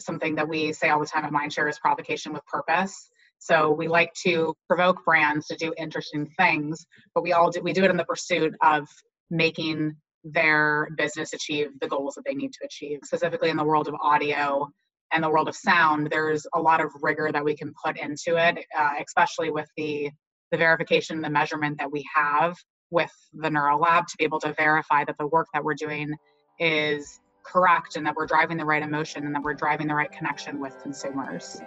something that we say all the time at Mindshare is provocation with purpose. So we like to provoke brands to do interesting things, but we all do we do it in the pursuit of making their business achieve the goals that they need to achieve. Specifically in the world of audio and the world of sound, there's a lot of rigor that we can put into it, uh, especially with the the verification, the measurement that we have with the Neural Lab to be able to verify that the work that we're doing is correct and that we're driving the right emotion and that we're driving the right connection with consumers.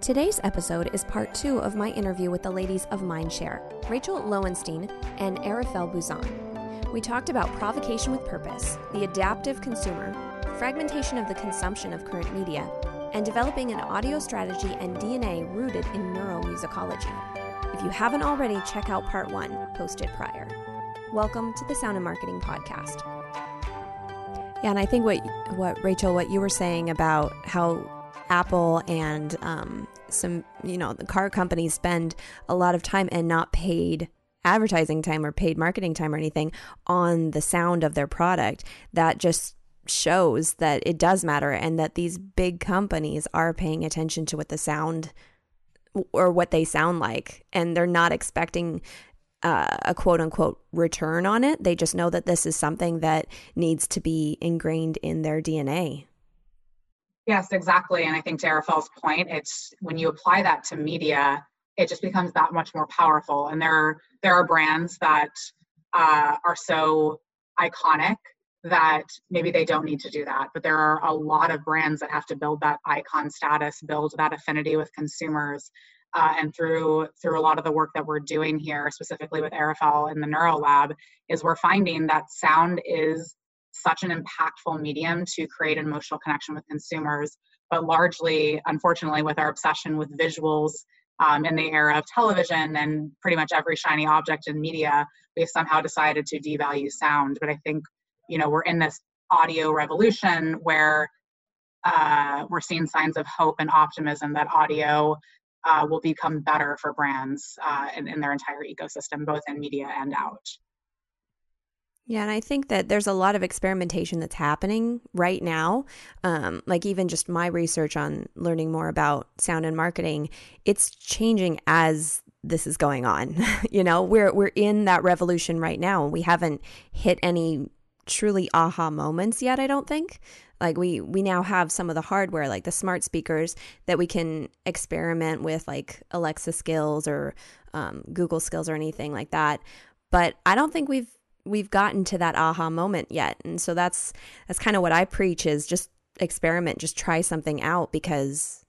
Today's episode is part two of my interview with the ladies of Mindshare, Rachel Lowenstein and Arafel Buzan. We talked about provocation with purpose, the adaptive consumer, fragmentation of the consumption of current media, and developing an audio strategy and DNA rooted in neuromusicology. If you haven't already, check out part one, posted prior. Welcome to the Sound In Marketing Podcast. Yeah, and I think what what Rachel, what you were saying about how Apple and um, some, you know, the car companies spend a lot of time and not paid advertising time or paid marketing time or anything on the sound of their product. That just shows that it does matter and that these big companies are paying attention to what the sound or what they sound like and they're not expecting uh, a quote unquote return on it. They just know that this is something that needs to be ingrained in their DNA. Yes, exactly. And I think to Arafel's point, it's when you apply that to media, it just becomes that much more powerful. And there, there are brands that uh, are so iconic that maybe they don't need to do that. But there are a lot of brands that have to build that icon status, build that affinity with consumers. Uh, and through through a lot of the work that we're doing here, specifically with Arafel in the Neural Lab, is we're finding that sound is such an impactful medium to create an emotional connection with consumers. But largely, unfortunately, with our obsession with visuals um, in the era of television and pretty much every shiny object in media, we've somehow decided to devalue sound. But I think you know we're in this audio revolution where uh, we're seeing signs of hope and optimism that audio uh, will become better for brands uh, in, in their entire ecosystem, both in media and out. Yeah, and I think that there's a lot of experimentation that's happening right now. Um, like even just my research on learning more about sound and marketing, it's changing as this is going on. you know, we're we're in that revolution right now. and We haven't hit any truly aha moments yet, I don't think. Like we we now have some of the hardware like the smart speakers that we can experiment with like Alexa skills or um, Google skills or anything like that. But I don't think we've we've gotten to that aha moment yet. And so that's that's kind of what I preach is just experiment, just try something out because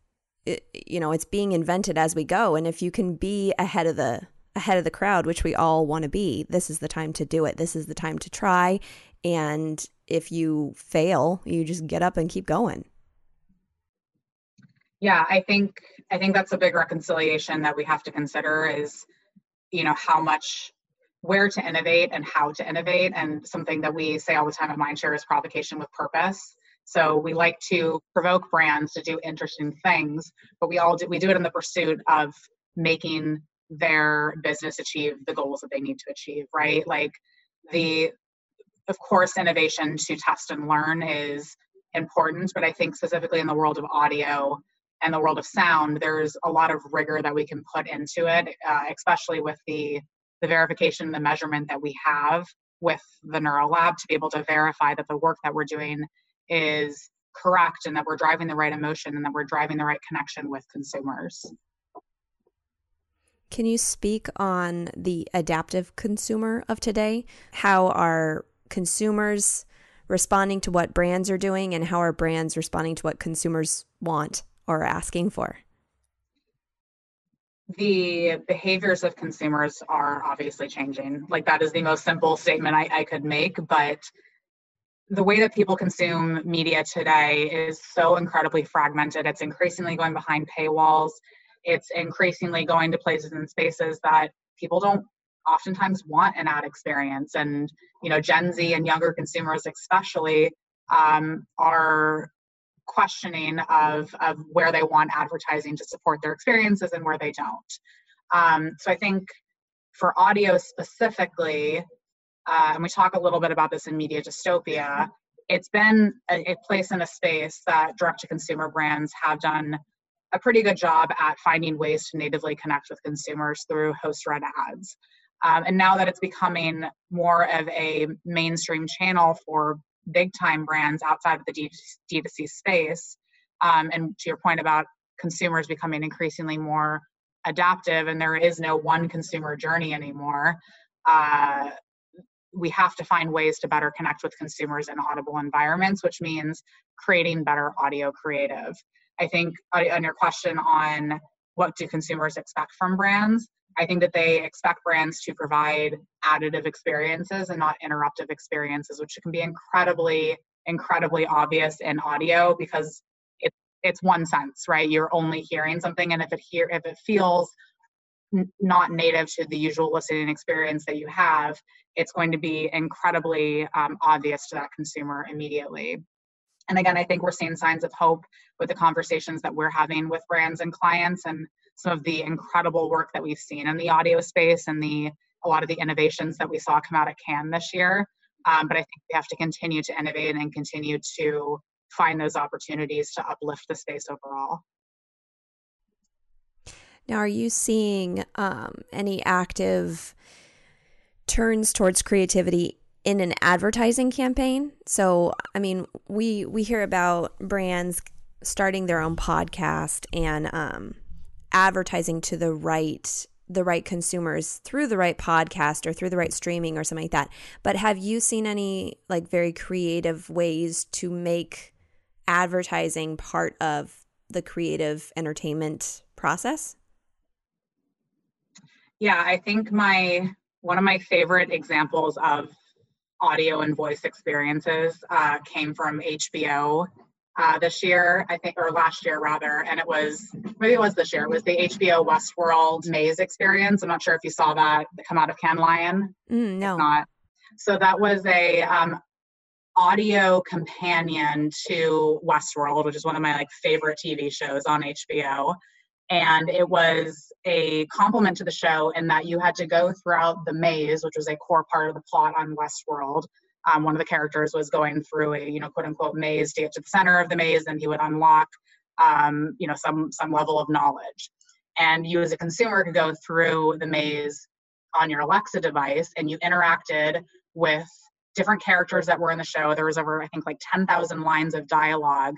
it, you know, it's being invented as we go and if you can be ahead of the ahead of the crowd, which we all want to be, this is the time to do it. This is the time to try and if you fail, you just get up and keep going. Yeah, I think I think that's a big reconciliation that we have to consider is you know how much where to innovate and how to innovate. And something that we say all the time at mindshare is provocation with purpose. So we like to provoke brands to do interesting things but we all do we do it in the pursuit of making their business achieve the goals that they need to achieve right? Like the of course, innovation to test and learn is important, but I think specifically in the world of audio and the world of sound, there's a lot of rigor that we can put into it, uh, especially with the the verification, the measurement that we have with the Neural Lab to be able to verify that the work that we're doing is correct and that we're driving the right emotion and that we're driving the right connection with consumers. Can you speak on the adaptive consumer of today? How are consumers responding to what brands are doing and how are brands responding to what consumers want or are asking for? The behaviors of consumers are obviously changing. Like, that is the most simple statement I, I could make. But the way that people consume media today is so incredibly fragmented. It's increasingly going behind paywalls, it's increasingly going to places and spaces that people don't oftentimes want an ad experience and you know gen z and younger consumers especially um, are questioning of, of where they want advertising to support their experiences and where they don't um, so i think for audio specifically uh, and we talk a little bit about this in media dystopia it's been a, a place in a space that direct to consumer brands have done a pretty good job at finding ways to natively connect with consumers through host read ads. Um, and now that it's becoming more of a mainstream channel for big time brands outside of the D2C space, um, and to your point about consumers becoming increasingly more adaptive and there is no one consumer journey anymore, uh, we have to find ways to better connect with consumers in audible environments, which means creating better audio creative. I think uh, on your question on what do consumers expect from brands, I think that they expect brands to provide additive experiences and not interruptive experiences, which can be incredibly, incredibly obvious in audio because it, it's one sense, right? You're only hearing something, and if it hear if it feels n- not native to the usual listening experience that you have, it's going to be incredibly um, obvious to that consumer immediately. And again, I think we're seeing signs of hope with the conversations that we're having with brands and clients and some of the incredible work that we've seen in the audio space and the a lot of the innovations that we saw come out at Cannes this year. Um, but I think we have to continue to innovate and continue to find those opportunities to uplift the space overall. Now, are you seeing um, any active turns towards creativity in an advertising campaign? So, I mean, we we hear about brands starting their own podcast and um, advertising to the right the right consumers through the right podcast or through the right streaming or something like that. But have you seen any like very creative ways to make advertising part of the creative entertainment process? Yeah, I think my one of my favorite examples of audio and voice experiences uh, came from HBO uh, this year, I think, or last year rather, and it was maybe it was this year. It was the HBO Westworld Maze experience. I'm not sure if you saw that come out of Cannes Lion. Mm, no, not. So that was a um, audio companion to Westworld, which is one of my like favorite TV shows on HBO. And it was a compliment to the show in that you had to go throughout the maze, which was a core part of the plot on Westworld, um, one of the characters was going through a you know quote unquote maze to get to the center of the maze and he would unlock um, you know some some level of knowledge. And you as a consumer could go through the maze on your alexa device and you interacted with different characters that were in the show. There was over i think like 10000 lines of dialogue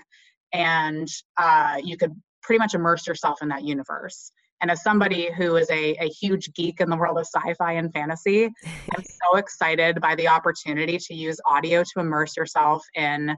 and uh, you could pretty much immerse yourself in that universe and as somebody who is a, a huge geek in the world of sci fi and fantasy, I'm so excited by the opportunity to use audio to immerse yourself in,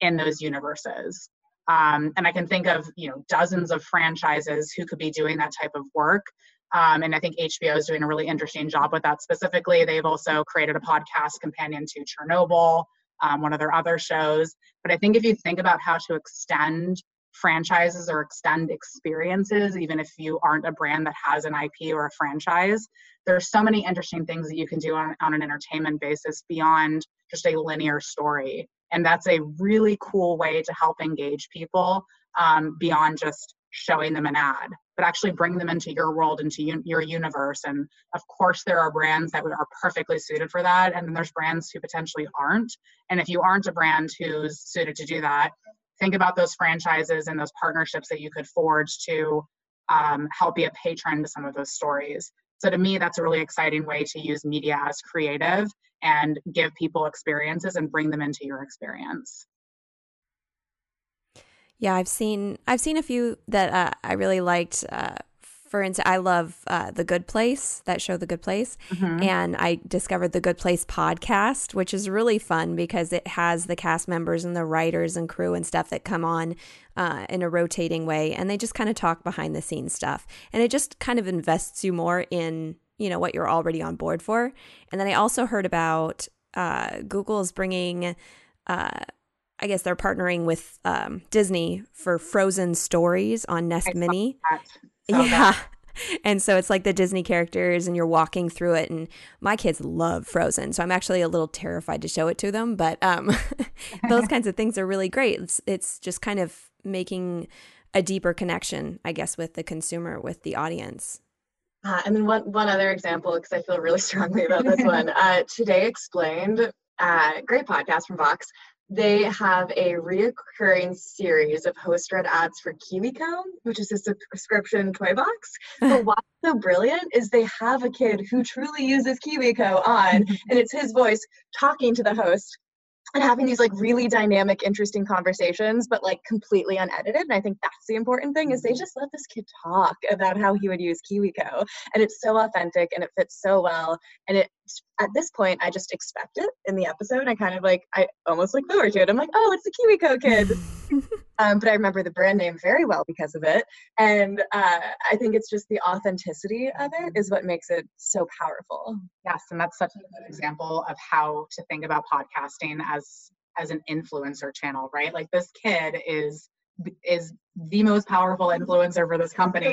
in those universes. Um, and I can think of you know dozens of franchises who could be doing that type of work. Um, and I think HBO is doing a really interesting job with that. Specifically, they've also created a podcast companion to Chernobyl, um, one of their other shows. But I think if you think about how to extend franchises or extend experiences, even if you aren't a brand that has an IP or a franchise. There's so many interesting things that you can do on, on an entertainment basis beyond just a linear story. And that's a really cool way to help engage people um, beyond just showing them an ad, but actually bring them into your world, into un- your universe. And of course, there are brands that are perfectly suited for that. And then there's brands who potentially aren't. And if you aren't a brand who's suited to do that, think about those franchises and those partnerships that you could forge to um, help be a patron to some of those stories. So to me, that's a really exciting way to use media as creative and give people experiences and bring them into your experience. Yeah, I've seen I've seen a few that uh, I really liked. Uh, for instance, I love uh, The Good Place, that show, The Good Place. Mm-hmm. And I discovered The Good Place podcast, which is really fun because it has the cast members and the writers and crew and stuff that come on uh, in a rotating way. And they just kind of talk behind the scenes stuff. And it just kind of invests you more in, you know, what you're already on board for. And then I also heard about uh, Google's bringing. Uh, I guess they're partnering with um, Disney for Frozen stories on Nest Mini. That. Yeah. And so it's like the Disney characters, and you're walking through it. And my kids love Frozen, so I'm actually a little terrified to show it to them. But um, those kinds of things are really great. It's, it's just kind of making a deeper connection, I guess, with the consumer, with the audience. Uh, and then one one other example, because I feel really strongly about this one. Uh, Today Explained, uh, great podcast from Vox. They have a reoccurring series of host read ads for KiwiCo, which is a subscription toy box. but what's so brilliant is they have a kid who truly uses KiwiCo on, and it's his voice talking to the host and having these like really dynamic interesting conversations but like completely unedited and i think that's the important thing is they just let this kid talk about how he would use kiwico and it's so authentic and it fits so well and it at this point i just expect it in the episode. I kind of like i almost look forward to it. I'm like oh it's the kiwico kid um, but i remember the brand name very well because of it. And uh, i think it's just the authenticity of it is what makes it so powerful. Yes and that's such a good example of how to think about podcasting as as an influencer channel right? Like this kid is is the most powerful influencer for this company.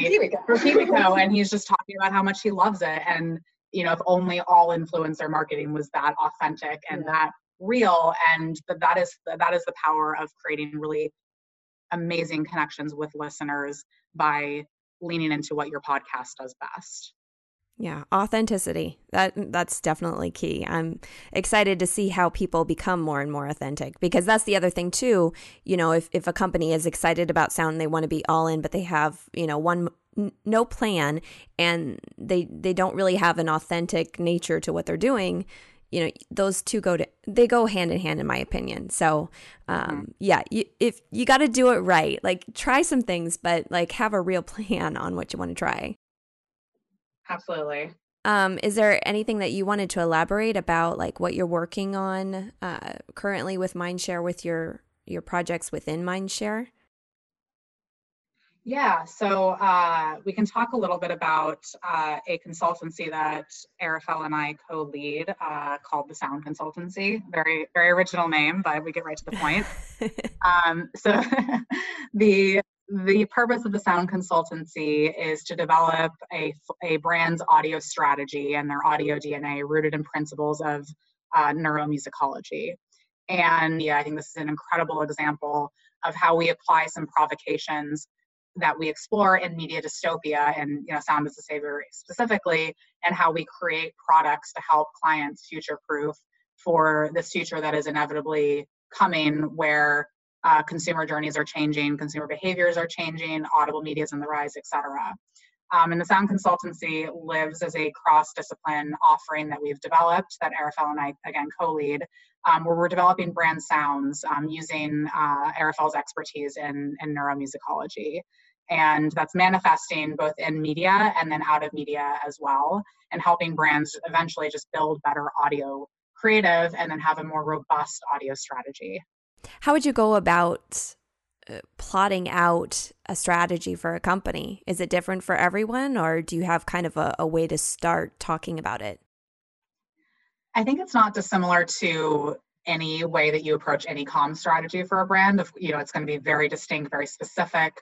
For KiwiCo, and he's just talking about how much he loves it. And you know if only all influencer marketing was that authentic and yeah. that real and but that is that is the power of creating really amazing connections with listeners by leaning into what your podcast does best yeah, authenticity. That that's definitely key. I'm excited to see how people become more and more authentic because that's the other thing too. You know, if if a company is excited about sound, they want to be all in, but they have, you know, one no plan and they they don't really have an authentic nature to what they're doing you know those two go to they go hand in hand in my opinion. So um mm-hmm. yeah you, if you got to do it right like try some things but like have a real plan on what you want to try. Absolutely. Um is there anything that you wanted to elaborate about like what you're working on uh currently with mindshare with your your projects within mindshare yeah, so uh, we can talk a little bit about uh, a consultancy that Arafel and I co-lead uh, called the Sound Consultancy. Very, very original name, but we get right to the point. um, so the the purpose of the Sound Consultancy is to develop a, a brand's audio strategy and their audio DNA rooted in principles of uh, neuromusicology. And yeah, I think this is an incredible example of how we apply some provocations that we explore in media dystopia and you know sound as a savior specifically and how we create products to help clients future proof for this future that is inevitably coming where uh, consumer journeys are changing consumer behaviors are changing audible media is on the rise etc um, and the sound consultancy lives as a cross-discipline offering that we've developed that Arafel and I again co-lead, um, where we're developing brand sounds um, using uh, Arafel's expertise in, in neuromusicology. And that's manifesting both in media and then out of media as well, and helping brands eventually just build better audio creative and then have a more robust audio strategy. How would you go about uh, plotting out a strategy for a company? Is it different for everyone, or do you have kind of a, a way to start talking about it? I think it's not dissimilar to any way that you approach any com strategy for a brand. If you know, it's going to be very distinct, very specific.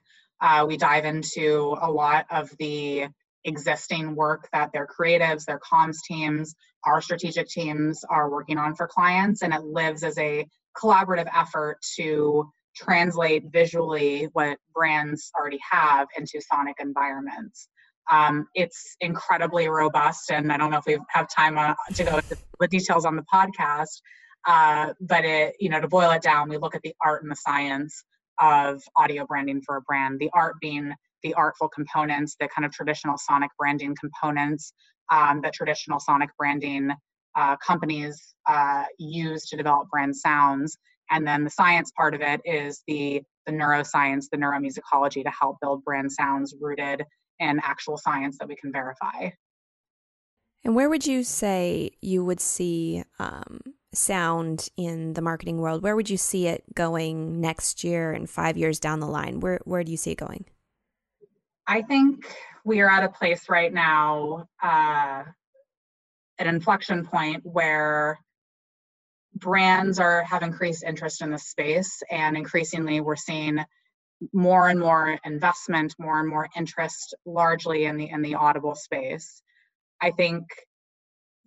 Uh, we dive into a lot of the existing work that their creatives, their comms teams, our strategic teams are working on for clients, and it lives as a collaborative effort to translate visually what brands already have into sonic environments. Um, it's incredibly robust, and I don't know if we have time on, to go into the details on the podcast, uh, but it, you know, to boil it down, we look at the art and the science of audio branding for a brand. The art being the artful components, the kind of traditional sonic branding components um, that traditional sonic branding uh, companies uh, use to develop brand sounds. And then the science part of it is the, the neuroscience, the neuromusicology to help build brand sounds rooted in actual science that we can verify. And where would you say you would see um, sound in the marketing world? Where would you see it going next year and five years down the line? Where where do you see it going? I think we are at a place right now, uh, an inflection point where brands are have increased interest in the space, and increasingly we're seeing more and more investment, more and more interest, largely in the in the audible space. I think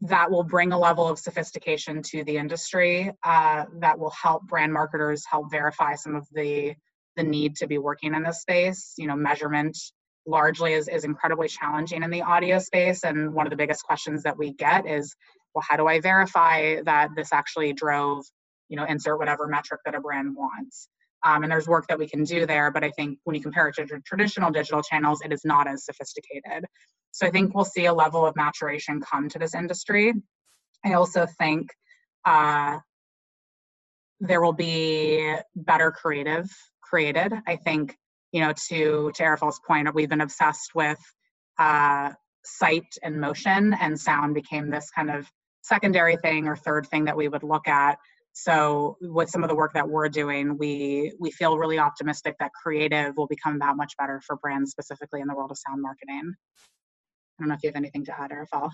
that will bring a level of sophistication to the industry uh, that will help brand marketers help verify some of the the need to be working in this space. You know, measurement largely is, is incredibly challenging in the audio space. And one of the biggest questions that we get is, well, how do I verify that this actually drove, you know, insert whatever metric that a brand wants. Um, and there's work that we can do there, but I think when you compare it to traditional digital channels, it is not as sophisticated. So I think we'll see a level of maturation come to this industry. I also think uh, there will be better creative created. I think, you know, to to Arafel's point, we've been obsessed with uh, sight and motion, and sound became this kind of secondary thing or third thing that we would look at so with some of the work that we're doing we we feel really optimistic that creative will become that much better for brands specifically in the world of sound marketing i don't know if you have anything to add Arafel.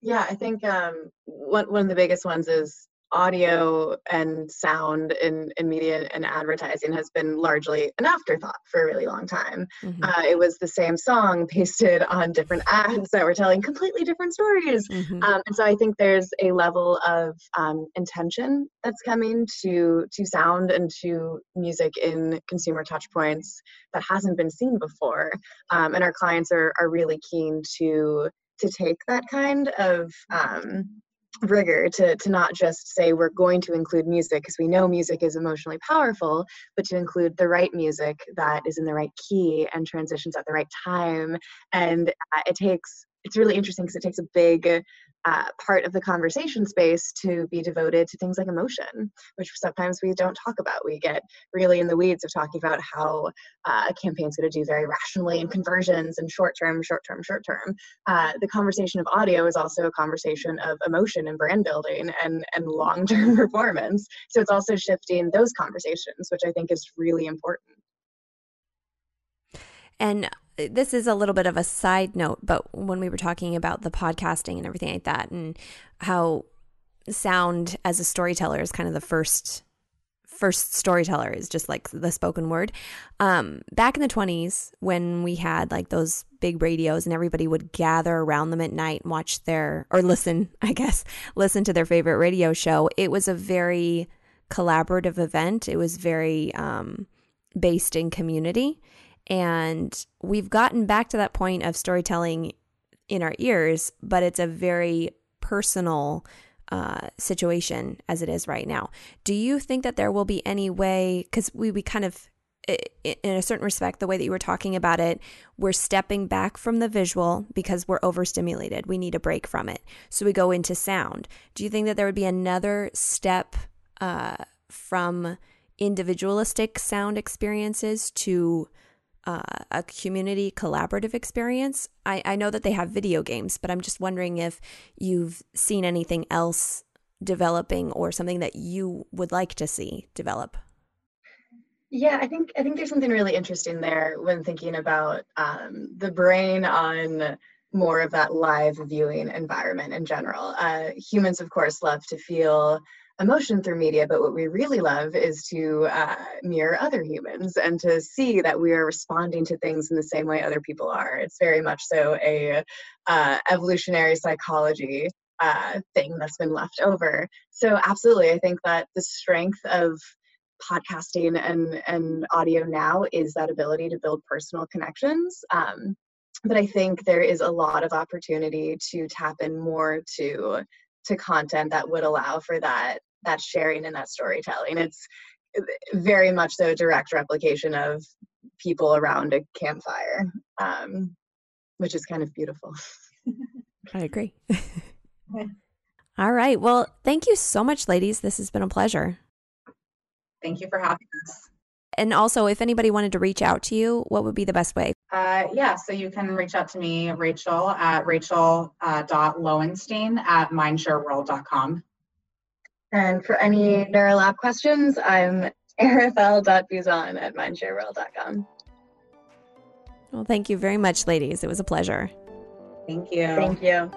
yeah i think um, one, one of the biggest ones is audio and sound in, in media and advertising has been largely an afterthought for a really long time. Mm-hmm. Uh, it was the same song pasted on different ads that were telling completely different stories. Mm-hmm. Um, and so I think there's a level of um, intention that's coming to to sound and to music in consumer touch points that hasn't been seen before. Um, and our clients are, are really keen to to take that kind of um, rigor to to not just say we're going to include music because we know music is emotionally powerful but to include the right music that is in the right key and transitions at the right time. And uh, it takes it's really interesting because it takes a big uh, part of the conversation space to be devoted to things like emotion, which sometimes we don't talk about. We get really in the weeds of talking about how uh, a campaign's going to do very rationally and conversions and short term, short term, short term. Uh, the conversation of audio is also a conversation of emotion and brand building and, and long term performance. So it's also shifting those conversations, which I think is really important. And this is a little bit of a side note, but when we were talking about the podcasting and everything like that, and how sound as a storyteller is kind of the first first storyteller is just like the spoken word. Um, back in the 20s, when we had like those big radios and everybody would gather around them at night and watch their, or listen, I guess, listen to their favorite radio show, it was a very collaborative event. It was very um, based in community. And we've gotten back to that point of storytelling in our ears, but it's a very personal uh, situation as it is right now. Do you think that there will be any way, because we, we kind of, in a certain respect, the way that you were talking about it, we're stepping back from the visual because we're overstimulated. We need a break from it. So we go into sound. Do you think that there would be another step uh, from individualistic sound experiences to uh, a community collaborative experience. I, I know that they have video games, but I'm just wondering if you've seen anything else developing or something that you would like to see develop. Yeah, I think I think there's something really interesting there when thinking about um, the brain on more of that live viewing environment in general. Uh, humans, of course, love to feel emotion through media, but what we really love is to uh, mirror other humans and to see that we are responding to things in the same way other people are. It's very much so a uh, evolutionary psychology uh, thing that's been left over. So absolutely, I think that the strength of podcasting and and audio now is that ability to build personal connections. Um, but I think there is a lot of opportunity to tap in more to to content that would allow for that that sharing and that storytelling. It's very much so a direct replication of people around a campfire um, which is kind of beautiful. I agree. All right. Well thank you so much ladies. This has been a pleasure. Thank you for having us. And also, if anybody wanted to reach out to you, what would be the best way? Uh, yeah, so you can reach out to me, Rachel, at rachel.lowenstein uh, at mindshareworld.com. And for any NeuroLab questions, I'm arafel.buzan at mindshareworld.com. Well, thank you very much, ladies. It was a pleasure. Thank you. Thank you.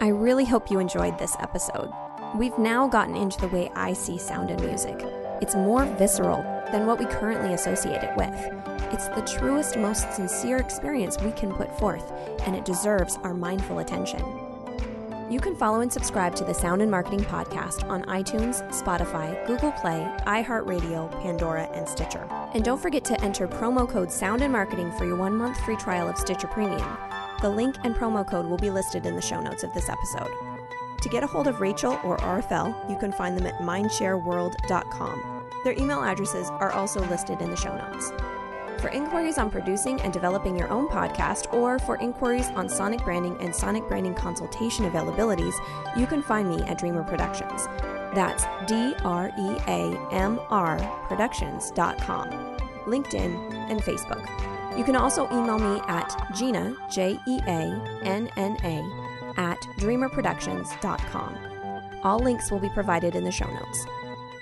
I really hope you enjoyed this episode. We've now gotten into the way I see sound and music. It's more visceral than what we currently associate it with. It's the truest, most sincere experience we can put forth, and it deserves our mindful attention. You can follow and subscribe to the Sound In Marketing Podcast on iTunes, Spotify, Google Play, iHeartRadio, Pandora, and Stitcher. And don't forget to enter promo code Sound In Marketing for your one month free trial of Stitcher Premium. The link and promo code will be listed in the show notes of this episode. To get a hold of Rachel or Arafel, you can find them at mindshareworld.com. Their email addresses are also listed in the show notes. For inquiries on producing and developing your own podcast, or for inquiries on sonic branding and sonic branding consultation availabilities, you can find me at Dreamr Productions. That's D R E A M R Productions.com, LinkedIn, and Facebook. You can also email me at Jeanna, J E A N N A, at dreamrproductions.com. All links will be provided in the show notes.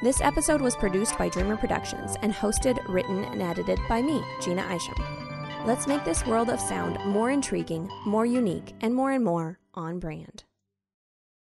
This episode was produced by Dreamr Productions and hosted, written, and edited by me, Jeanna Isham. Let's make this world of sound more intriguing, more unique, and more and more on brand.